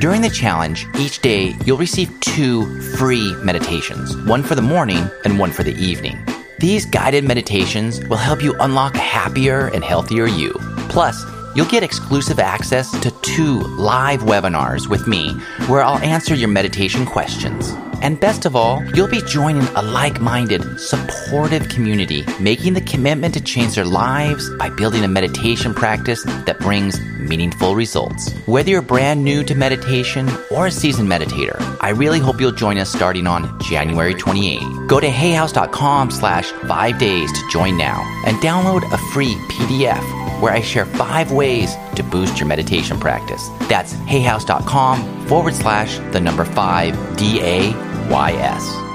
During the challenge, each day you'll receive two free meditations, one for the morning and one for the evening. These guided meditations will help you unlock a happier and healthier you. Plus, you'll get exclusive access to two live webinars with me where I'll answer your meditation questions. And best of all, you'll be joining a like minded, supportive community, making the commitment to change their lives by building a meditation practice that brings meaningful results. Whether you're brand new to meditation or a seasoned meditator, I really hope you'll join us starting on January 28. Go to hayhouse.com slash five days to join now and download a free PDF where I share five ways to boost your meditation practice. That's hayhouse.com forward slash the number five D A Y S.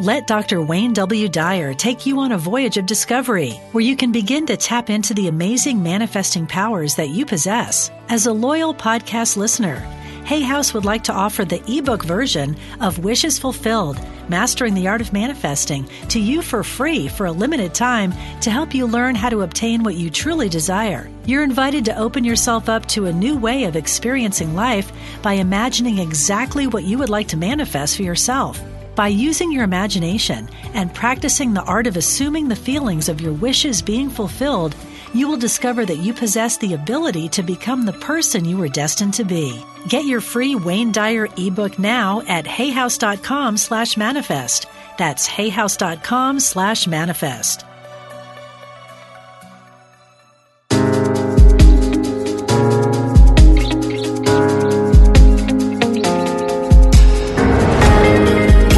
Let Dr. Wayne W. Dyer take you on a voyage of discovery where you can begin to tap into the amazing manifesting powers that you possess. As a loyal podcast listener, Hay House would like to offer the ebook version of Wishes Fulfilled Mastering the Art of Manifesting to you for free for a limited time to help you learn how to obtain what you truly desire. You're invited to open yourself up to a new way of experiencing life by imagining exactly what you would like to manifest for yourself. By using your imagination and practicing the art of assuming the feelings of your wishes being fulfilled, you will discover that you possess the ability to become the person you were destined to be. Get your free Wayne Dyer ebook now at hayhouse.com slash manifest. That's hayhouse.com slash manifest.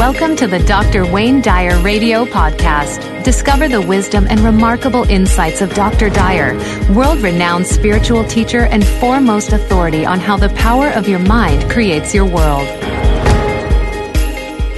Welcome to the Dr. Wayne Dyer Radio Podcast. Discover the wisdom and remarkable insights of Dr. Dyer, world renowned spiritual teacher and foremost authority on how the power of your mind creates your world.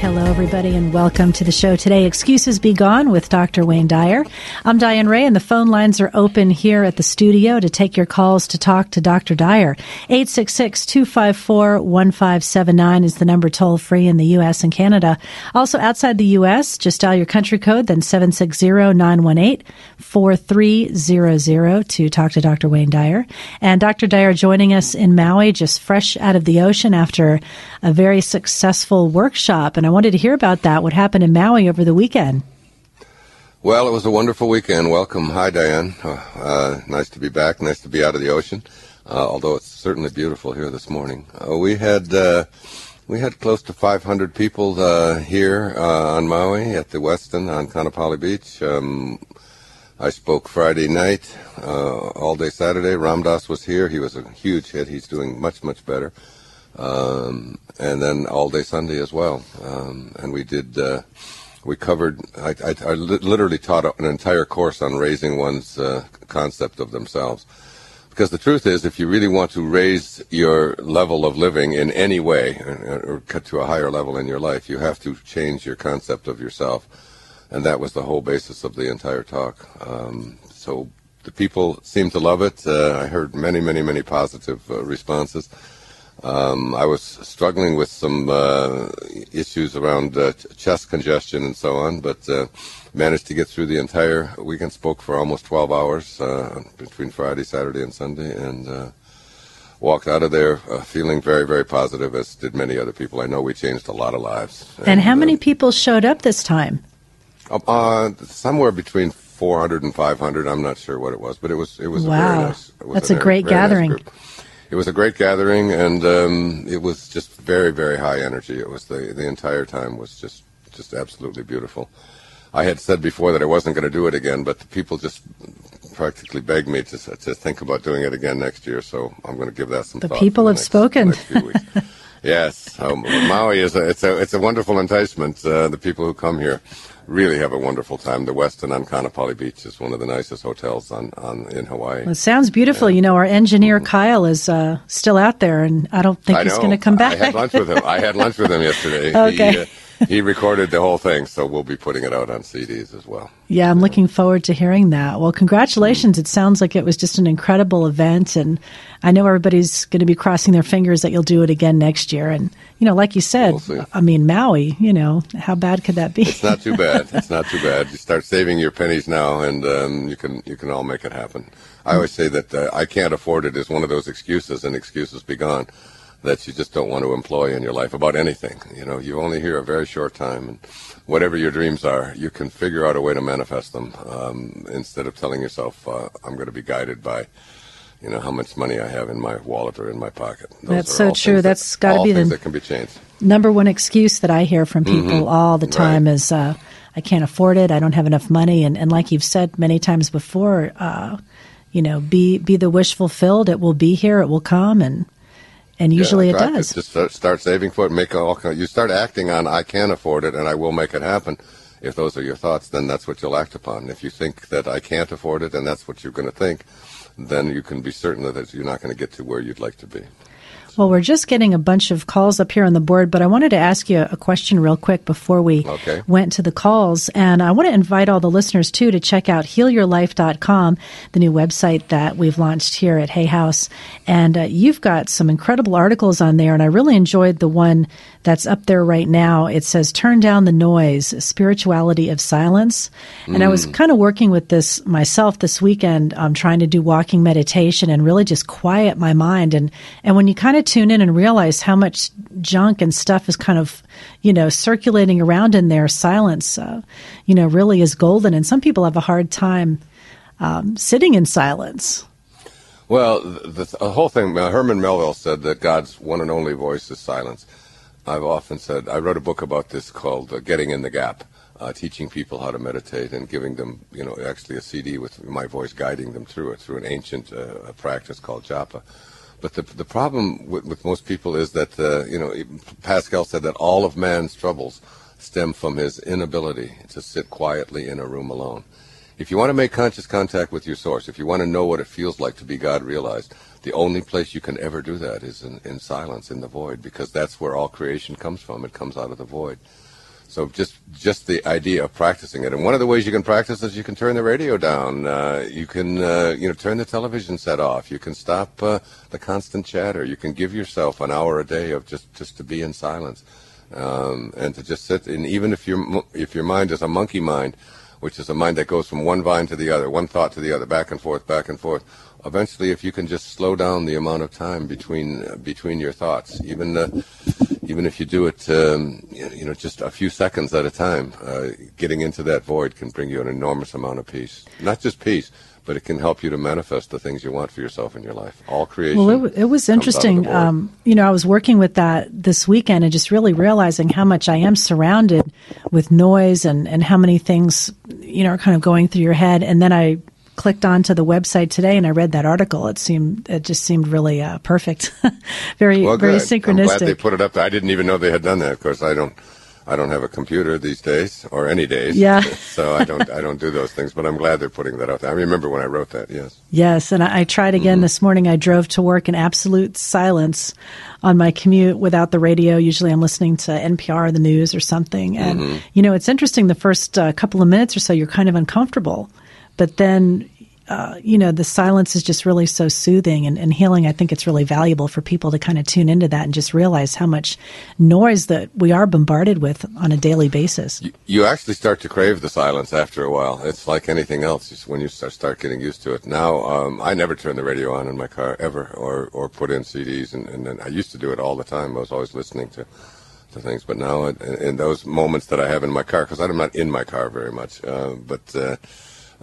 Hello, everybody, and welcome to the show today. Excuses Be Gone with Dr. Wayne Dyer. I'm Diane Ray, and the phone lines are open here at the studio to take your calls to talk to Dr. Dyer. 866-254-1579 is the number toll free in the U.S. and Canada. Also outside the U.S., just dial your country code, then 760-918-4300 to talk to Dr. Wayne Dyer. And Dr. Dyer joining us in Maui, just fresh out of the ocean after a very successful workshop. And I wanted to hear about that, what happened in Maui over the weekend. Well, it was a wonderful weekend. Welcome. Hi, Diane. Uh, uh, nice to be back. Nice to be out of the ocean, uh, although it's certainly beautiful here this morning. Uh, we had uh, we had close to 500 people uh, here on Maui at the Westin on Kaanapali Beach. Um, I spoke Friday night, all day Saturday. Ram Dass was here. He was a huge hit. He's doing much, much better um, and then all day Sunday as well. Um, and we did, uh, we covered, I, I, I, literally taught an entire course on raising one's uh, concept of themselves. Because the truth is, if you really want to raise your level of living in any way, or cut to a higher level in your life, you have to change your concept of yourself. And that was the whole basis of the entire talk. Um, so the people seemed to love it. Uh, I heard many, many, many positive uh, responses. Um, I was struggling with some uh, issues around uh, chest congestion and so on, but uh, managed to get through the entire weekend. Spoke for almost 12 hours uh, between Friday, Saturday, and Sunday, and uh, walked out of there uh, feeling very, very positive, as did many other people. I know we changed a lot of lives. And, and how many people showed up this time? somewhere between 400 and 500. I'm not sure what it was, but it was it was wow. a very nice. That's a, great gathering. Nice it was a great gathering, and um, it was just very, very high energy. It was the the entire time was just just absolutely beautiful. I had said before that I wasn't going to do it again, but the people just practically begged me to to think about doing it again next year. So I'm going to give that some. The people have next, spoken. yes, um, Maui is a it's a it's a wonderful enticement. Uh, the people who come here, really have a wonderful time. The Westin on Kaanapali Beach is one of the nicest hotels on, on in Hawaii. Well, it sounds beautiful. Yeah. You know, our engineer Kyle is uh, still out there, and I don't think I he's going to come back. I had lunch with him. I had lunch with him yesterday. okay. He, uh, he recorded the whole thing, so we'll be putting it out on CDs as well. Yeah, I'm looking forward to hearing that. Well, congratulations. It sounds like it was just an incredible event, and I know everybody's going to be crossing their fingers that you'll do it again next year. And, you know, like you said, we'll I mean, Maui, you know, how bad could that be? It's not too bad. it's not too bad. You start saving your pennies now, and um, you can you can all make it happen. I always say that uh, I can't afford it is one of those excuses, and excuses be gone that you just don't want to employ in your life about anything. You know, you only here a very short time, and whatever your dreams are, you can figure out a way to manifest them um, instead of telling yourself, uh, "I'm going to be guided by." You know how much money I have in my wallet or in my pocket. Those That's so true. That's got to be the that can be changed. Number one excuse that I hear from people mm-hmm. all the time right. is, uh, "I can't afford it. I don't have enough money." And, and like you've said many times before, uh, you know, be be the wish fulfilled. It will be here. It will come, and and usually yeah, it does. Just start, start saving for it. Make all. You start acting on. I can afford it, and I will make it happen. If those are your thoughts, then that's what you'll act upon. If you think that I can't afford it, and that's what you're going to think, then you can be certain that you're not going to get to where you'd like to be. Well, we're just getting a bunch of calls up here on the board, but I wanted to ask you a question real quick before we okay. went to the calls. And I want to invite all the listeners, too, to check out healyourlife.com, the new website that we've launched here at Hay House. And uh, you've got some incredible articles on there, and I really enjoyed the one that's up there right now. It says, Turn Down the Noise Spirituality of Silence. And mm. I was mm. kind of working with this myself this weekend, um, trying to do walking meditation and really just quiet my mind. And, and when you kind of tune in and realize how much junk and stuff is kind of, you know, circulating around in there, silence, uh, you know, really is golden. And some people have a hard time um, sitting in silence. Well, the, the whole thing, uh, Herman Melville said that God's one and only voice is silence. I've often said, I wrote a book about this called uh, Getting in the Gap, uh, teaching people how to meditate and giving them, you know, actually a CD with my voice guiding them through it, through an ancient uh, practice called japa. But the, the problem with, with most people is that, uh, you know, Pascal said that all of man's troubles stem from his inability to sit quietly in a room alone. If you want to make conscious contact with your source, if you want to know what it feels like to be God realized, the only place you can ever do that is in, in silence, in the void, because that's where all creation comes from. It comes out of the void. So just just the idea of practicing it, and one of the ways you can practice is you can turn the radio down. Uh, you can uh, you know turn the television set off. You can stop uh, the constant chatter. You can give yourself an hour a day of just just to be in silence, um, and to just sit. And even if your if your mind is a monkey mind, which is a mind that goes from one vine to the other, one thought to the other, back and forth, back and forth eventually, if you can just slow down the amount of time between between your thoughts, even uh, even if you do it, um, you know, just a few seconds at a time, uh, getting into that void can bring you an enormous amount of peace. Not just peace, but it can help you to manifest the things you want for yourself in your life. All creation. Well, it, it was interesting. Um, you know, I was working with that this weekend and just really realizing how much I am surrounded with noise and, and how many things, you know, are kind of going through your head. And then I clicked onto the website today and I read that article. It seemed it just seemed really uh, perfect, very well, very synchronistic. I'm glad they put it up. I didn't even know they had done that. Of course, I don't. I don't have a computer these days, or any days. Yeah. so I don't. I don't do those things. But I'm glad they're putting that out there. I remember when I wrote that. Yes. Yes, and I, I tried again mm-hmm. this morning. I drove to work in absolute silence on my commute without the radio. Usually, I'm listening to NPR, the news, or something. And mm-hmm. you know, it's interesting. The first uh, couple of minutes or so, you're kind of uncomfortable, but then uh, you know, the silence is just really so soothing and, and, healing. I think it's really valuable for people to kind of tune into that and just realize how much noise that we are bombarded with on a daily basis. You, you actually start to crave the silence after a while. It's like anything else. Just when you start, start getting used to it. Now, um, I never turn the radio on in my car ever, or or put in CDs, and, and, and I used to do it all the time. I was always listening to things, but now in, in those moments that I have in my car, because I'm not in my car very much, uh, but. Uh,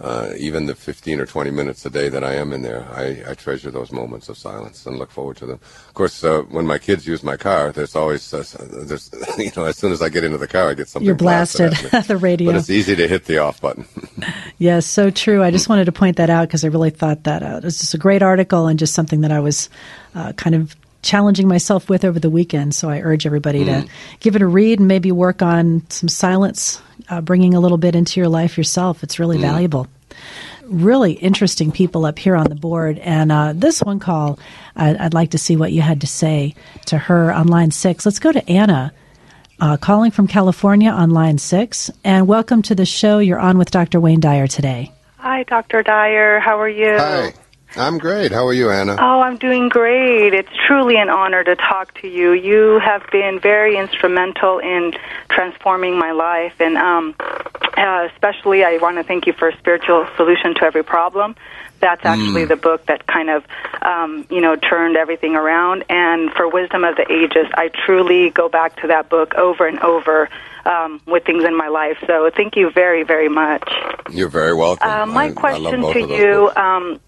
uh, even the 15 or 20 minutes a day that I am in there, I, I treasure those moments of silence and look forward to them. Of course, uh, when my kids use my car, there's always, uh, there's, you know, as soon as I get into the car, I get something. You're blasted at the radio. But it's easy to hit the off button. yes, so true. I just wanted to point that out because I really thought that uh, it was just a great article and just something that I was uh, kind of challenging myself with over the weekend. So I urge everybody mm. to give it a read and maybe work on some silence uh, bringing a little bit into your life yourself. It's really mm. valuable. Really interesting people up here on the board. And uh, this one call, I'd, I'd, like to see what you had to say to her on line six. Let's go to Anna. Uh, calling from California on line six. And welcome to the show. You're on with Dr. Wayne Dyer today. Hi, Dr. Dyer. How are you? Hi. I'm great. How are you, Anna? Oh, I'm doing great. It's truly an honor to talk to you. You have been very instrumental in transforming my life, and um, uh, especially I want to thank you for a spiritual solution to every problem. That's actually mm. the book that kind of, um, you know, turned everything around. And for Wisdom of the Ages, I truly go back to that book over and over um, with things in my life. So thank you very, very much. You're very welcome. Uh, my I, question I to you um,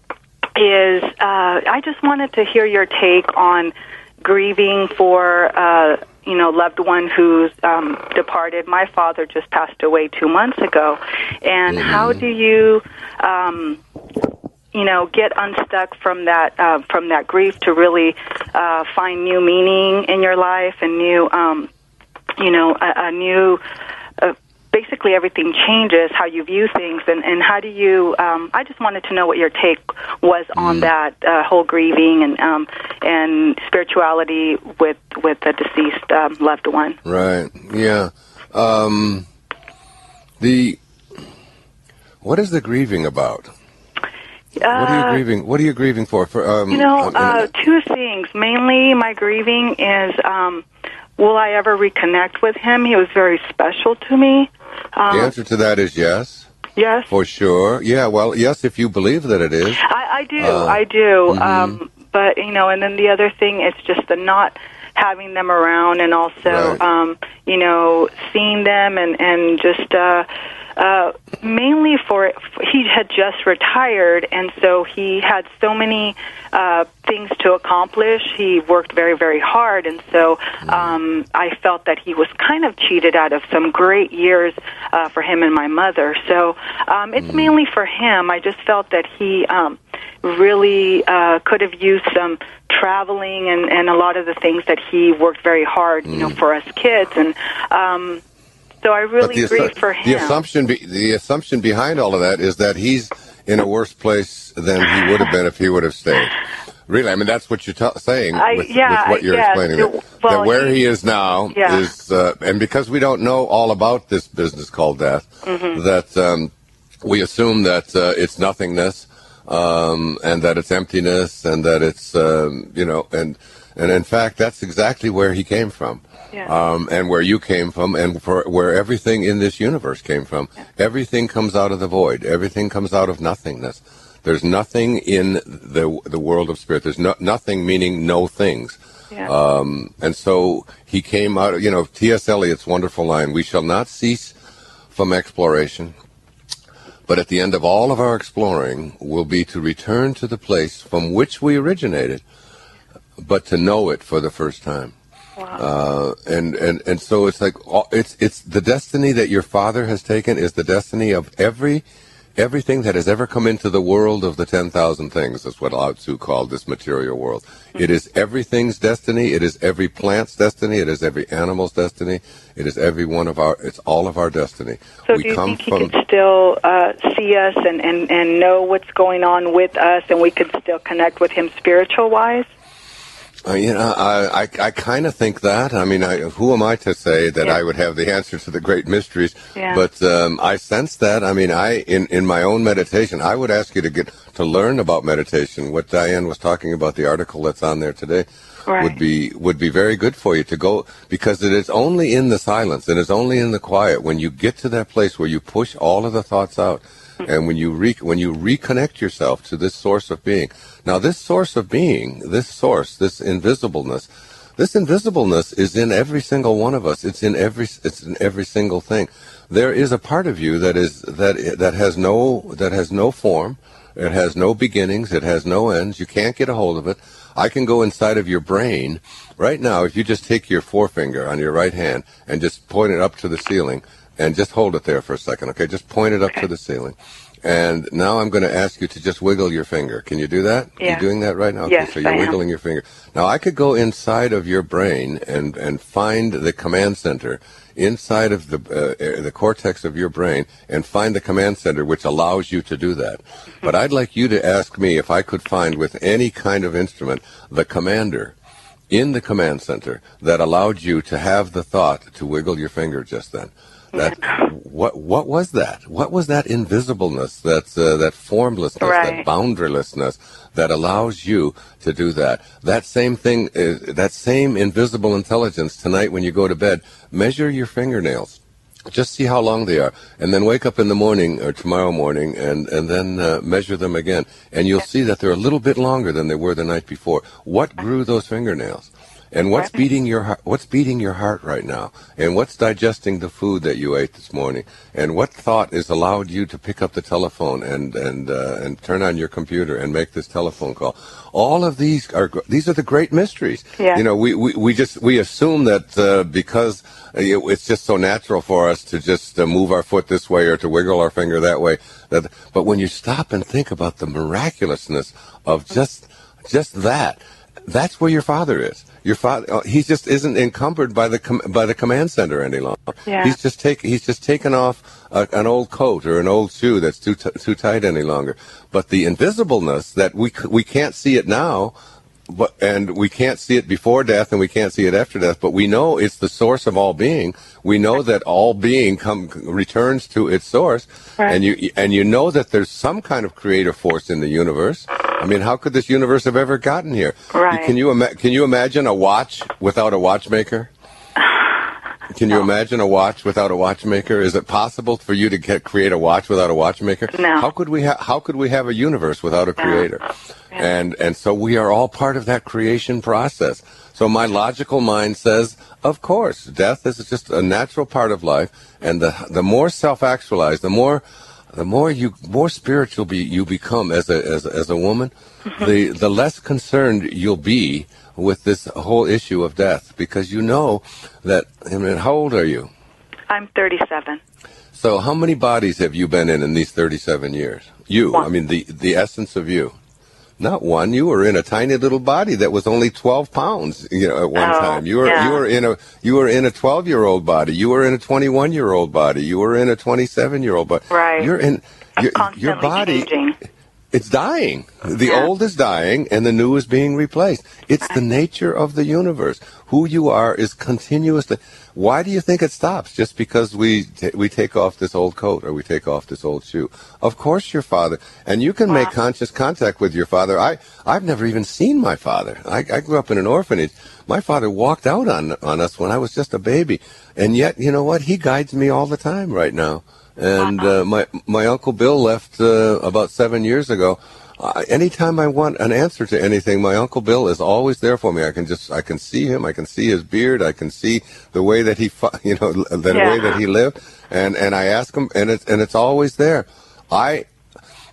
is uh, I just wanted to hear your take on grieving for. Uh, you know, loved one who's um, departed. My father just passed away two months ago, and mm-hmm. how do you, um, you know, get unstuck from that uh, from that grief to really uh, find new meaning in your life and new, um, you know, a, a new basically everything changes how you view things and, and how do you um, i just wanted to know what your take was on mm. that uh, whole grieving and um, and spirituality with with the deceased um, loved one right yeah um, the what is the grieving about what are you uh, grieving? What are you grieving for? For um, you know, uh, two things. Mainly, my grieving is um, will I ever reconnect with him? He was very special to me. Um, the answer to that is yes. Yes. For sure. Yeah, well, yes, if you believe that it is. I, I do. Uh, I do. Mm-hmm. Um, but, you know, and then the other thing is just the not having them around and also, right. um, you know, seeing them and, and just, uh, uh, mainly for he had just retired, and so he had so many uh, things to accomplish. He worked very, very hard, and so um, I felt that he was kind of cheated out of some great years uh, for him and my mother. So um, it's mm. mainly for him. I just felt that he um, really uh, could have used some traveling and, and a lot of the things that he worked very hard, you know, mm. for us kids and. Um, so I really the, grieve for him. The assumption, be, the assumption behind all of that is that he's in a worse place than he would have been if he would have stayed. Really, I mean that's what you're t- saying I, with, yeah, with, what you're yeah, explaining. That, well, that where he, he, is now yeah. is, uh, and because we don't know all about this business called death, mm-hmm. that um, we assume that uh, it's nothingness, um, and that it's emptiness, and that it's um, you know, and and in fact, that's exactly where he came from yeah. um, and where you came from, and for where everything in this universe came from. Yeah. Everything comes out of the void. Everything comes out of nothingness. There's nothing in the the world of spirit. There's no, nothing meaning no things. Yeah. Um, and so he came out. You know, T.S. Eliot's wonderful line: "We shall not cease from exploration." But at the end of all of our exploring will be to return to the place from which we originated, but to know it for the first time. Uh, and, and, and so it's like, it's, it's the destiny that your father has taken is the destiny of every, everything that has ever come into the world of the 10,000 things. That's what Lao Tzu called this material world. Mm-hmm. It is everything's destiny. It is every plant's destiny. It is every animal's destiny. It is every one of our, it's all of our destiny. So we do you think he could still uh, see us and, and, and know what's going on with us and we could still connect with him spiritual wise? Uh, you know, I, I, I kind of think that. I mean, I, who am I to say that yeah. I would have the answer to the great mysteries? Yeah. But um, I sense that. I mean, I in, in my own meditation, I would ask you to get to learn about meditation. What Diane was talking about, the article that's on there today, right. would be would be very good for you to go because it is only in the silence and it's only in the quiet when you get to that place where you push all of the thoughts out and when you re- when you reconnect yourself to this source of being. Now, this source of being, this source, this invisibleness, this invisibleness is in every single one of us. It's in every it's in every single thing. There is a part of you that is that that has no that has no form. It has no beginnings. It has no ends. You can't get a hold of it. I can go inside of your brain right now. If you just take your forefinger on your right hand and just point it up to the ceiling, and just hold it there for a second, okay? Just point it up okay. to the ceiling. And now I'm going to ask you to just wiggle your finger. Can you do that? Yeah. You're doing that right now? Yes, so you're I am. wiggling your finger. Now I could go inside of your brain and, and find the command center inside of the uh, the cortex of your brain and find the command center which allows you to do that. But I'd like you to ask me if I could find with any kind of instrument the commander in the command center that allowed you to have the thought to wiggle your finger just then. That what what was that? What was that invisibleness? That uh, that formlessness, Right. that boundarylessness that allows you to do that. That same thing, is, that same invisible intelligence tonight when you go to bed. Measure your fingernails. Just see how long they are, and then wake up in the morning or tomorrow morning, and and then uh, measure them again, and you'll see that they're a little bit longer than they were the night before. What grew those fingernails? And what's Right. beating your heart? What's beating your heart right now? And what's digesting the food that you ate this morning? And what thought has allowed you to pick up the telephone and and uh, and turn on your computer and make this telephone call? All of these are these are the great mysteries. Yeah. You know, we, we, we just we assume that uh, because it- it's just so natural for us to just uh, move our foot this way or to wiggle our finger that way. That, but when you stop and think about the miraculousness of just just that, that's where your father is. Your father, uh, he just isn't encumbered by the com- by the command center any longer. Yeah. He's just take he's just taken off a, an old coat or an old shoe that's too t- too tight any longer. But the invisibleness that we c- we can't see it now, but and we can't see it before death and we can't see it after death. But we know it's the source of all being. We know that all being come returns to its source, Right. and you and you know that there's some kind of creative force in the universe. I mean, how could this universe have ever gotten here? Right. Can you ima- can you imagine a watch without a watchmaker? Can you imagine a watch without a watchmaker? Is it possible for you to get, create a watch without a watchmaker? No. How could we ha- how could we have a universe without a creator? And and so we are all part of that creation process. So my logical mind says, of course, death is just a natural part of life, and the the more self-actualized, the more the more you more spiritual be, you become as a as, as a woman, mm-hmm. the the less concerned you'll be with this whole issue of death because you know that. I mean, how old are you? I'm 37. So how many bodies have you been in in these 37 years? You, One. I mean the the essence of you. Not one. You were in a tiny little body that was only 12 pounds, you know, at one Oh, time. You were yeah. you were in a you were in a 12 year old body. You were in a 21 year old body. You were in a 27 year old body. Right. You're in your, your body. changing. It's dying. The Yeah. old is dying and the new is being replaced. It's the nature of the universe. Who you are is continuously. Why do you think it stops? Just because we t- we take off this old coat or we take off this old shoe? Of course, your father, and you can make conscious contact with your father. I I've never even seen my father. I, I grew up in an orphanage. My father walked out on on us when I was just a baby, and yet you know what? He guides me all the time right now. And uh, my my uncle Bill left uh, about seven years ago. Uh, anytime I want an answer to anything, my uncle Bill is always there for me. I can just I can see him. I can see his beard. I can see the way that he you know the Yeah. way that he lived. And and I ask him, and it's and it's always there. I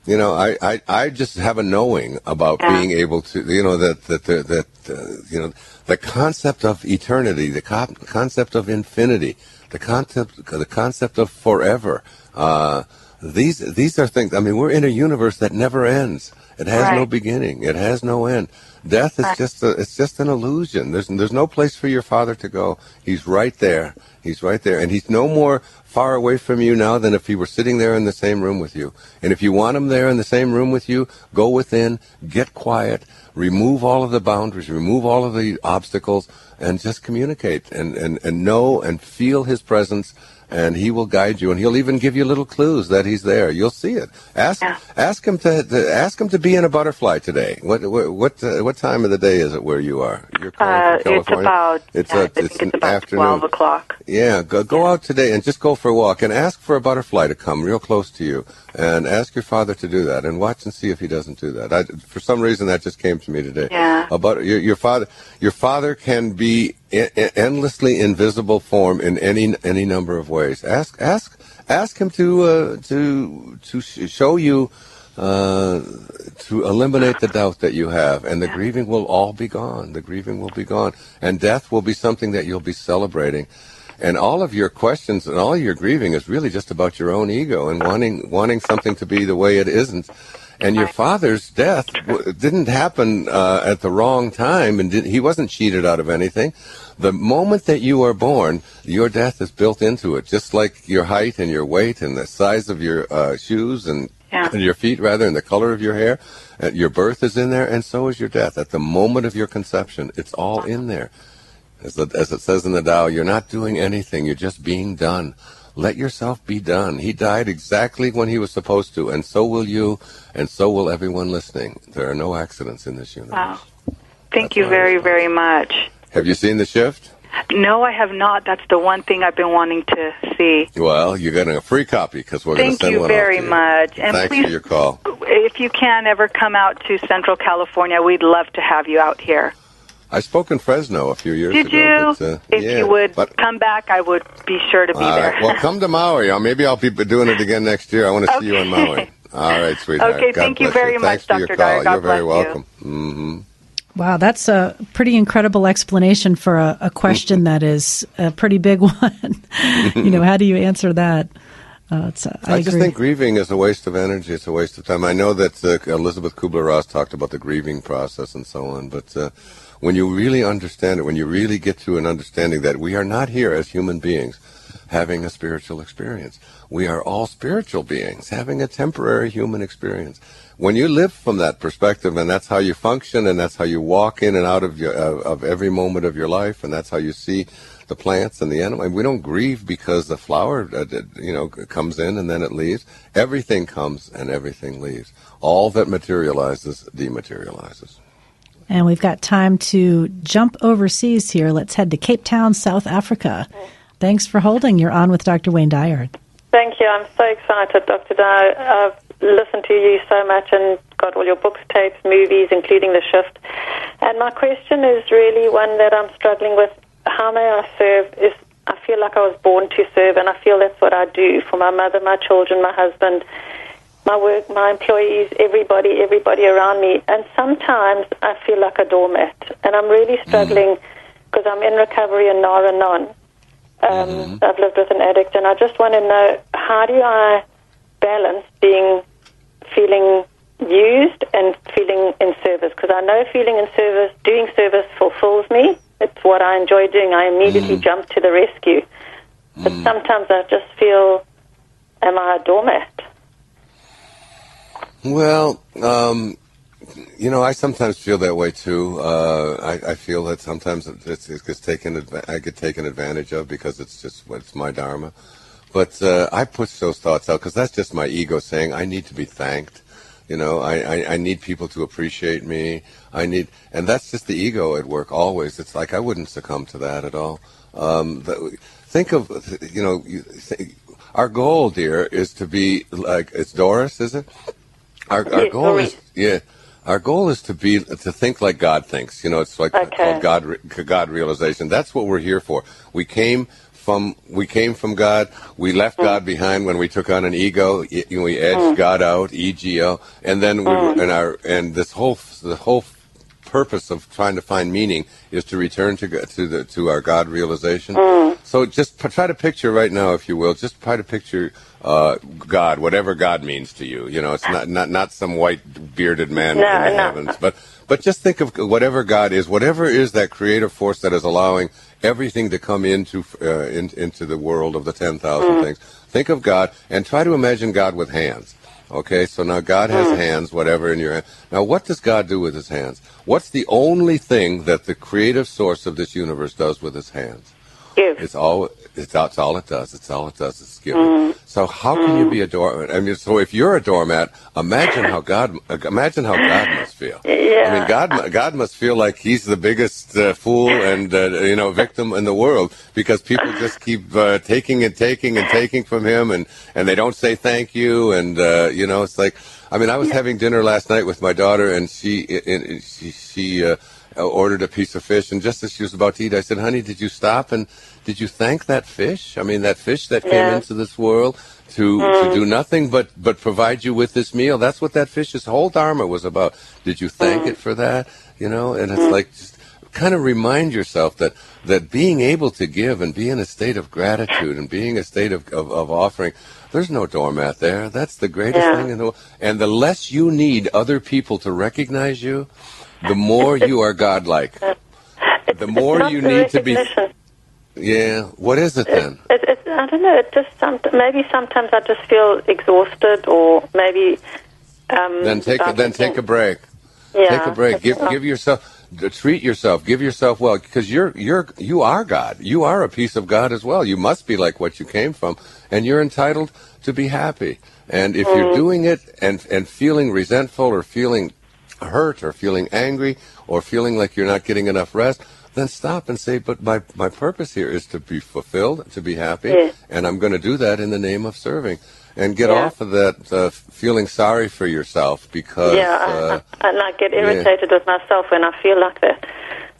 you know, I, I, I just have a knowing about Yeah. being able to, you know, that, that, that, that uh, you know, the concept of eternity, the co- concept of infinity, the concept, the concept of forever. Uh, these, these are things, I mean, we're in a universe that never ends. It has no beginning. It has no end. Death is Right. just a, it's just an illusion. There's, there's no place for your father to go. He's right there. He's right there. And he's no more far away from you now than if he were sitting there in the same room with you. And if you want him there in the same room with you, go within, get quiet, remove all of the boundaries, remove all of the obstacles, and just communicate and, and, and know and feel his presence. And he will guide you, and he'll even give you little clues that he's there. You'll see it. Ask Yeah. ask him to, to ask him to be in a butterfly today. What what what, uh, what time of the day is it where you are? You're Uh, it's California. about it's uh, a, it's think an it's about afternoon. 12 o'clock. Yeah, go, go out today and just go for a walk and ask for a butterfly to come real close to you and ask your father to do that and watch and see if he doesn't do that. I, for some reason, that just came to me today. Yeah. About your, your father, your father can be endlessly invisible form in any any number of ways. Ask ask ask him to uh, to to sh- show you. Uh, to eliminate the doubt that you have, and the grieving will all be gone. The grieving will be gone, and death will be something that you'll be celebrating and all of your questions and all your grieving is really just about your own ego and wanting wanting something to be the way it isn't. And your father's death w- didn't happen uh, at the wrong time, and did, he wasn't cheated out of anything. The moment that you are born, your death is built into it, just like your height and your weight and the size of your uh, shoes and, Yeah. and your feet, rather, and the color of your hair. Uh, your birth is in there, and so is your death. At the moment of your conception, it's all in there. As, the, as it says in the Tao, you're not doing anything, you're just being done. Let yourself be done. He died exactly when he was supposed to, and so will you, and so will everyone listening. There are no accidents in this universe. Wow. Thank That's you very, very much. Have you seen the shift? No, I have not. That's the one thing I've been wanting to see. Well, you're getting a free copy because we're going to Thank send you one off you. Very much. And Thanks please, for your call. if you can ever come out to Central California, we'd love to have you out here. I spoke in Fresno a few years Did ago. you? But, uh, if yeah, you would but, come back, I would be sure to be all there. right. Well, come to Maui. Uh, Maybe I'll be doing it again next year. I want to see you in Okay. Maui. All right, sweetheart. Okay, God thank you bless very Thanks much, for your Dr. call. Dyer. God You're very bless you. welcome. hmm Wow, that's a pretty incredible explanation for a, a question that is a pretty big one. you know, how do you answer that? Uh, it's, I, I, just think grieving is a waste of energy. It's a waste of time. I know that uh, Elizabeth Kubler-Ross talked about the grieving process and so on, but uh, when you really understand it, when you really get to an understanding that we are not here as human beings having a spiritual experience, we are all spiritual beings having a temporary human experience. When you live from that perspective, and that's how you function, and that's how you walk in and out of your of, of every moment of your life, and that's how you see the plants and the animal. And we don't grieve because the flower, uh, you know, comes in and then it leaves. Everything comes and everything leaves. All that materializes dematerializes. And we've got time to jump overseas here. Let's head to Cape Town, South Africa. Thanks for holding. You're on with Dr. Wayne Dyer. Thank you. I'm so excited, Dr. Dyer. I've listened to you so much and got all your books, tapes, movies, including The Shift. And my question is really one that I'm struggling with. How may I serve? Is I feel like I was born to serve, and I feel that's what I do for my mother, my children, my husband, my work, my employees, everybody, everybody around me. And sometimes I feel like a doormat, and I'm really mm. struggling because I'm in recovery and now and on. Um, mm-hmm. I've lived with an addict, and I just want to know how do I balance being feeling used and feeling in service? Because I know feeling in service, doing service fulfills me. It's what I enjoy doing. I immediately mm. jump to the rescue. But mm. sometimes I just feel, am I a doormat? Well, um, you know, I sometimes feel that way too. Uh, I, I feel that sometimes it's, it gets taken, I get taken advantage of because it's just it's my dharma. But uh, I push those thoughts out because that's just my ego saying I need to be thanked. You know, I, I, I need people to appreciate me. I need, and that's just the ego at work always. It's like I wouldn't succumb to that at all. Um, the, think of, you know, you, th- our goal, dear, is to be like it's Doris, is it? Our, our Yes, goal is yeah. Our goal is to be to think like God thinks. You know, it's like Okay. called God God realization. That's what we're here for. We came from we came from God. We left Hmm. God behind when we took on an ego. Y- you know, We edged God out, ego, and then we Hmm. and our and this whole the whole purpose of trying to find meaning is to return to to the to our God realization. Hmm. So just p- try to picture right now, if you will, just try to picture uh, God, whatever God means to you. You know, it's not not not some white bearded man No, in the no. heavens, but but just think of whatever God is, whatever is that creative force that is allowing everything to come into uh, in, into the world of the ten thousand things. Think of God and try to imagine God with hands. Okay, so now God has hmm. hands, whatever in your hand. Now, what does God do with his hands? What's the only thing that the creative source of this universe does with his hands? Give. It's all. It's, that's all it does. It's all it does. It's giving. So how can you be a doormat? I mean, so if you're a doormat, imagine how God. Imagine how God must feel. Yeah. I mean, God. God must feel like He's the biggest uh, fool and uh, you know victim in the world because people just keep uh, taking and taking and taking from Him, and and they don't say thank you, and uh, you know, it's like. I mean, I was having dinner last night with my daughter, and she and she she. Uh, Uh, ordered a piece of fish, and just as she was about to eat, I said, "Honey, did you stop and did you thank that fish? I mean, that fish that came into this world to to mm. do nothing but but provide you with this meal. That's what that fish's whole dharma was about. Did you thank mm. it for that? You know, and it's mm. like just kind of remind yourself that that being able to give and be in a state of gratitude and being a state of, of, of offering, there's no doormat there. That's the greatest Yeah. thing in the world. And the less you need other people to recognize you, the more you are godlike. It's, The more you the need to be- Yeah. What is it then? It, it, I don't know. It just some, maybe sometimes I just feel exhausted, or maybe. Um, Then take a, then take a break. Yeah, Take a break. Give give yourself treat yourself. Give yourself well because you're you're you are God. You are a piece of God as well. You must be like what you came from, and you're entitled to be happy. And if Mm. you're doing it and and feeling resentful or feeling hurt or feeling angry or feeling like you're not getting enough rest, then stop and say, "But my my purpose here is to be fulfilled, to be happy, Yes. and I'm going to do that in the name of serving." And get Yeah. off of that uh, feeling sorry for yourself because Yeah, uh, I, I, and I get irritated with myself when I feel like that.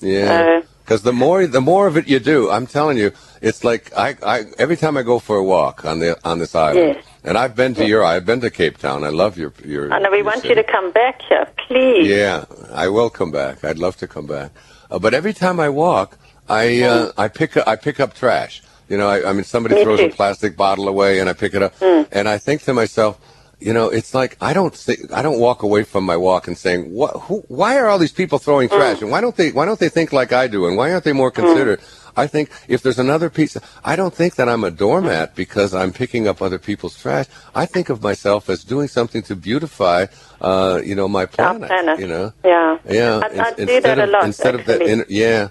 Yeah, because the more the more of it you do, I'm telling you, it's like I, I every time I go for a walk on the on this island, Yes. And I've been to your I've been to Cape Town. I love your your. Know we your want you to come back here, please. Yeah, I will come back. I'd love to come back, uh, but every time I walk, I uh, I pick up, I pick up trash. You know, I, I mean, somebody Me throws a plastic bottle away, and I pick it up, and I think to myself. You know, it's like I don't think I don't walk away from my walk and saying, "What? Who, why are all these people throwing trash? And why don't they? Why don't they think like I do? And why aren't they more considerate?" I think if there's another piece, I don't think that I'm a doormat because I'm picking up other people's trash. I think of myself as doing something to beautify, uh, you know, my planet. planet. You know, Yeah. yeah. I, I do that a of, lot. Instead of that, in, yeah.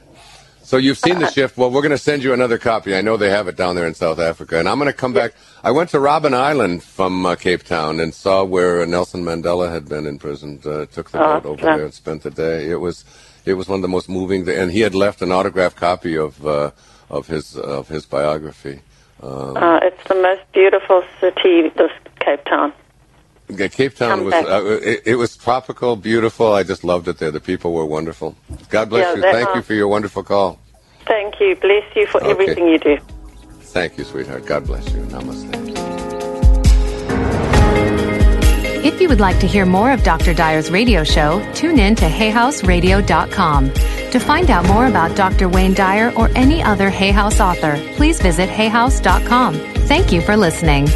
So you've seen the shift. Well, we're going to send you another copy. I know they have it down there in South Africa, and I'm going to come back. I went to Robben Island from uh, Cape Town and saw where Nelson Mandela had been imprisoned. Uh, took the Oh, boat over yeah. there and spent the day. It was, it was one of the most moving. And he had left an autographed copy of uh, of his of his biography. Um, Uh, it's the most beautiful city, this Cape Town. yeah, Cape Town Come was uh, it, it was tropical, beautiful. I just loved it there. The people were wonderful. God bless Yeah, you. Thank are. you for your wonderful call. Thank you. Bless you for Okay. everything you do. Thank you, sweetheart. God bless you. Namaste. If you would like to hear more of Dr. Dyer's radio show, tune in to hayhouseradio.com. To find out more about Dr. Wayne Dyer or any other Hay House author, please visit hayhouse.com. Thank you for listening.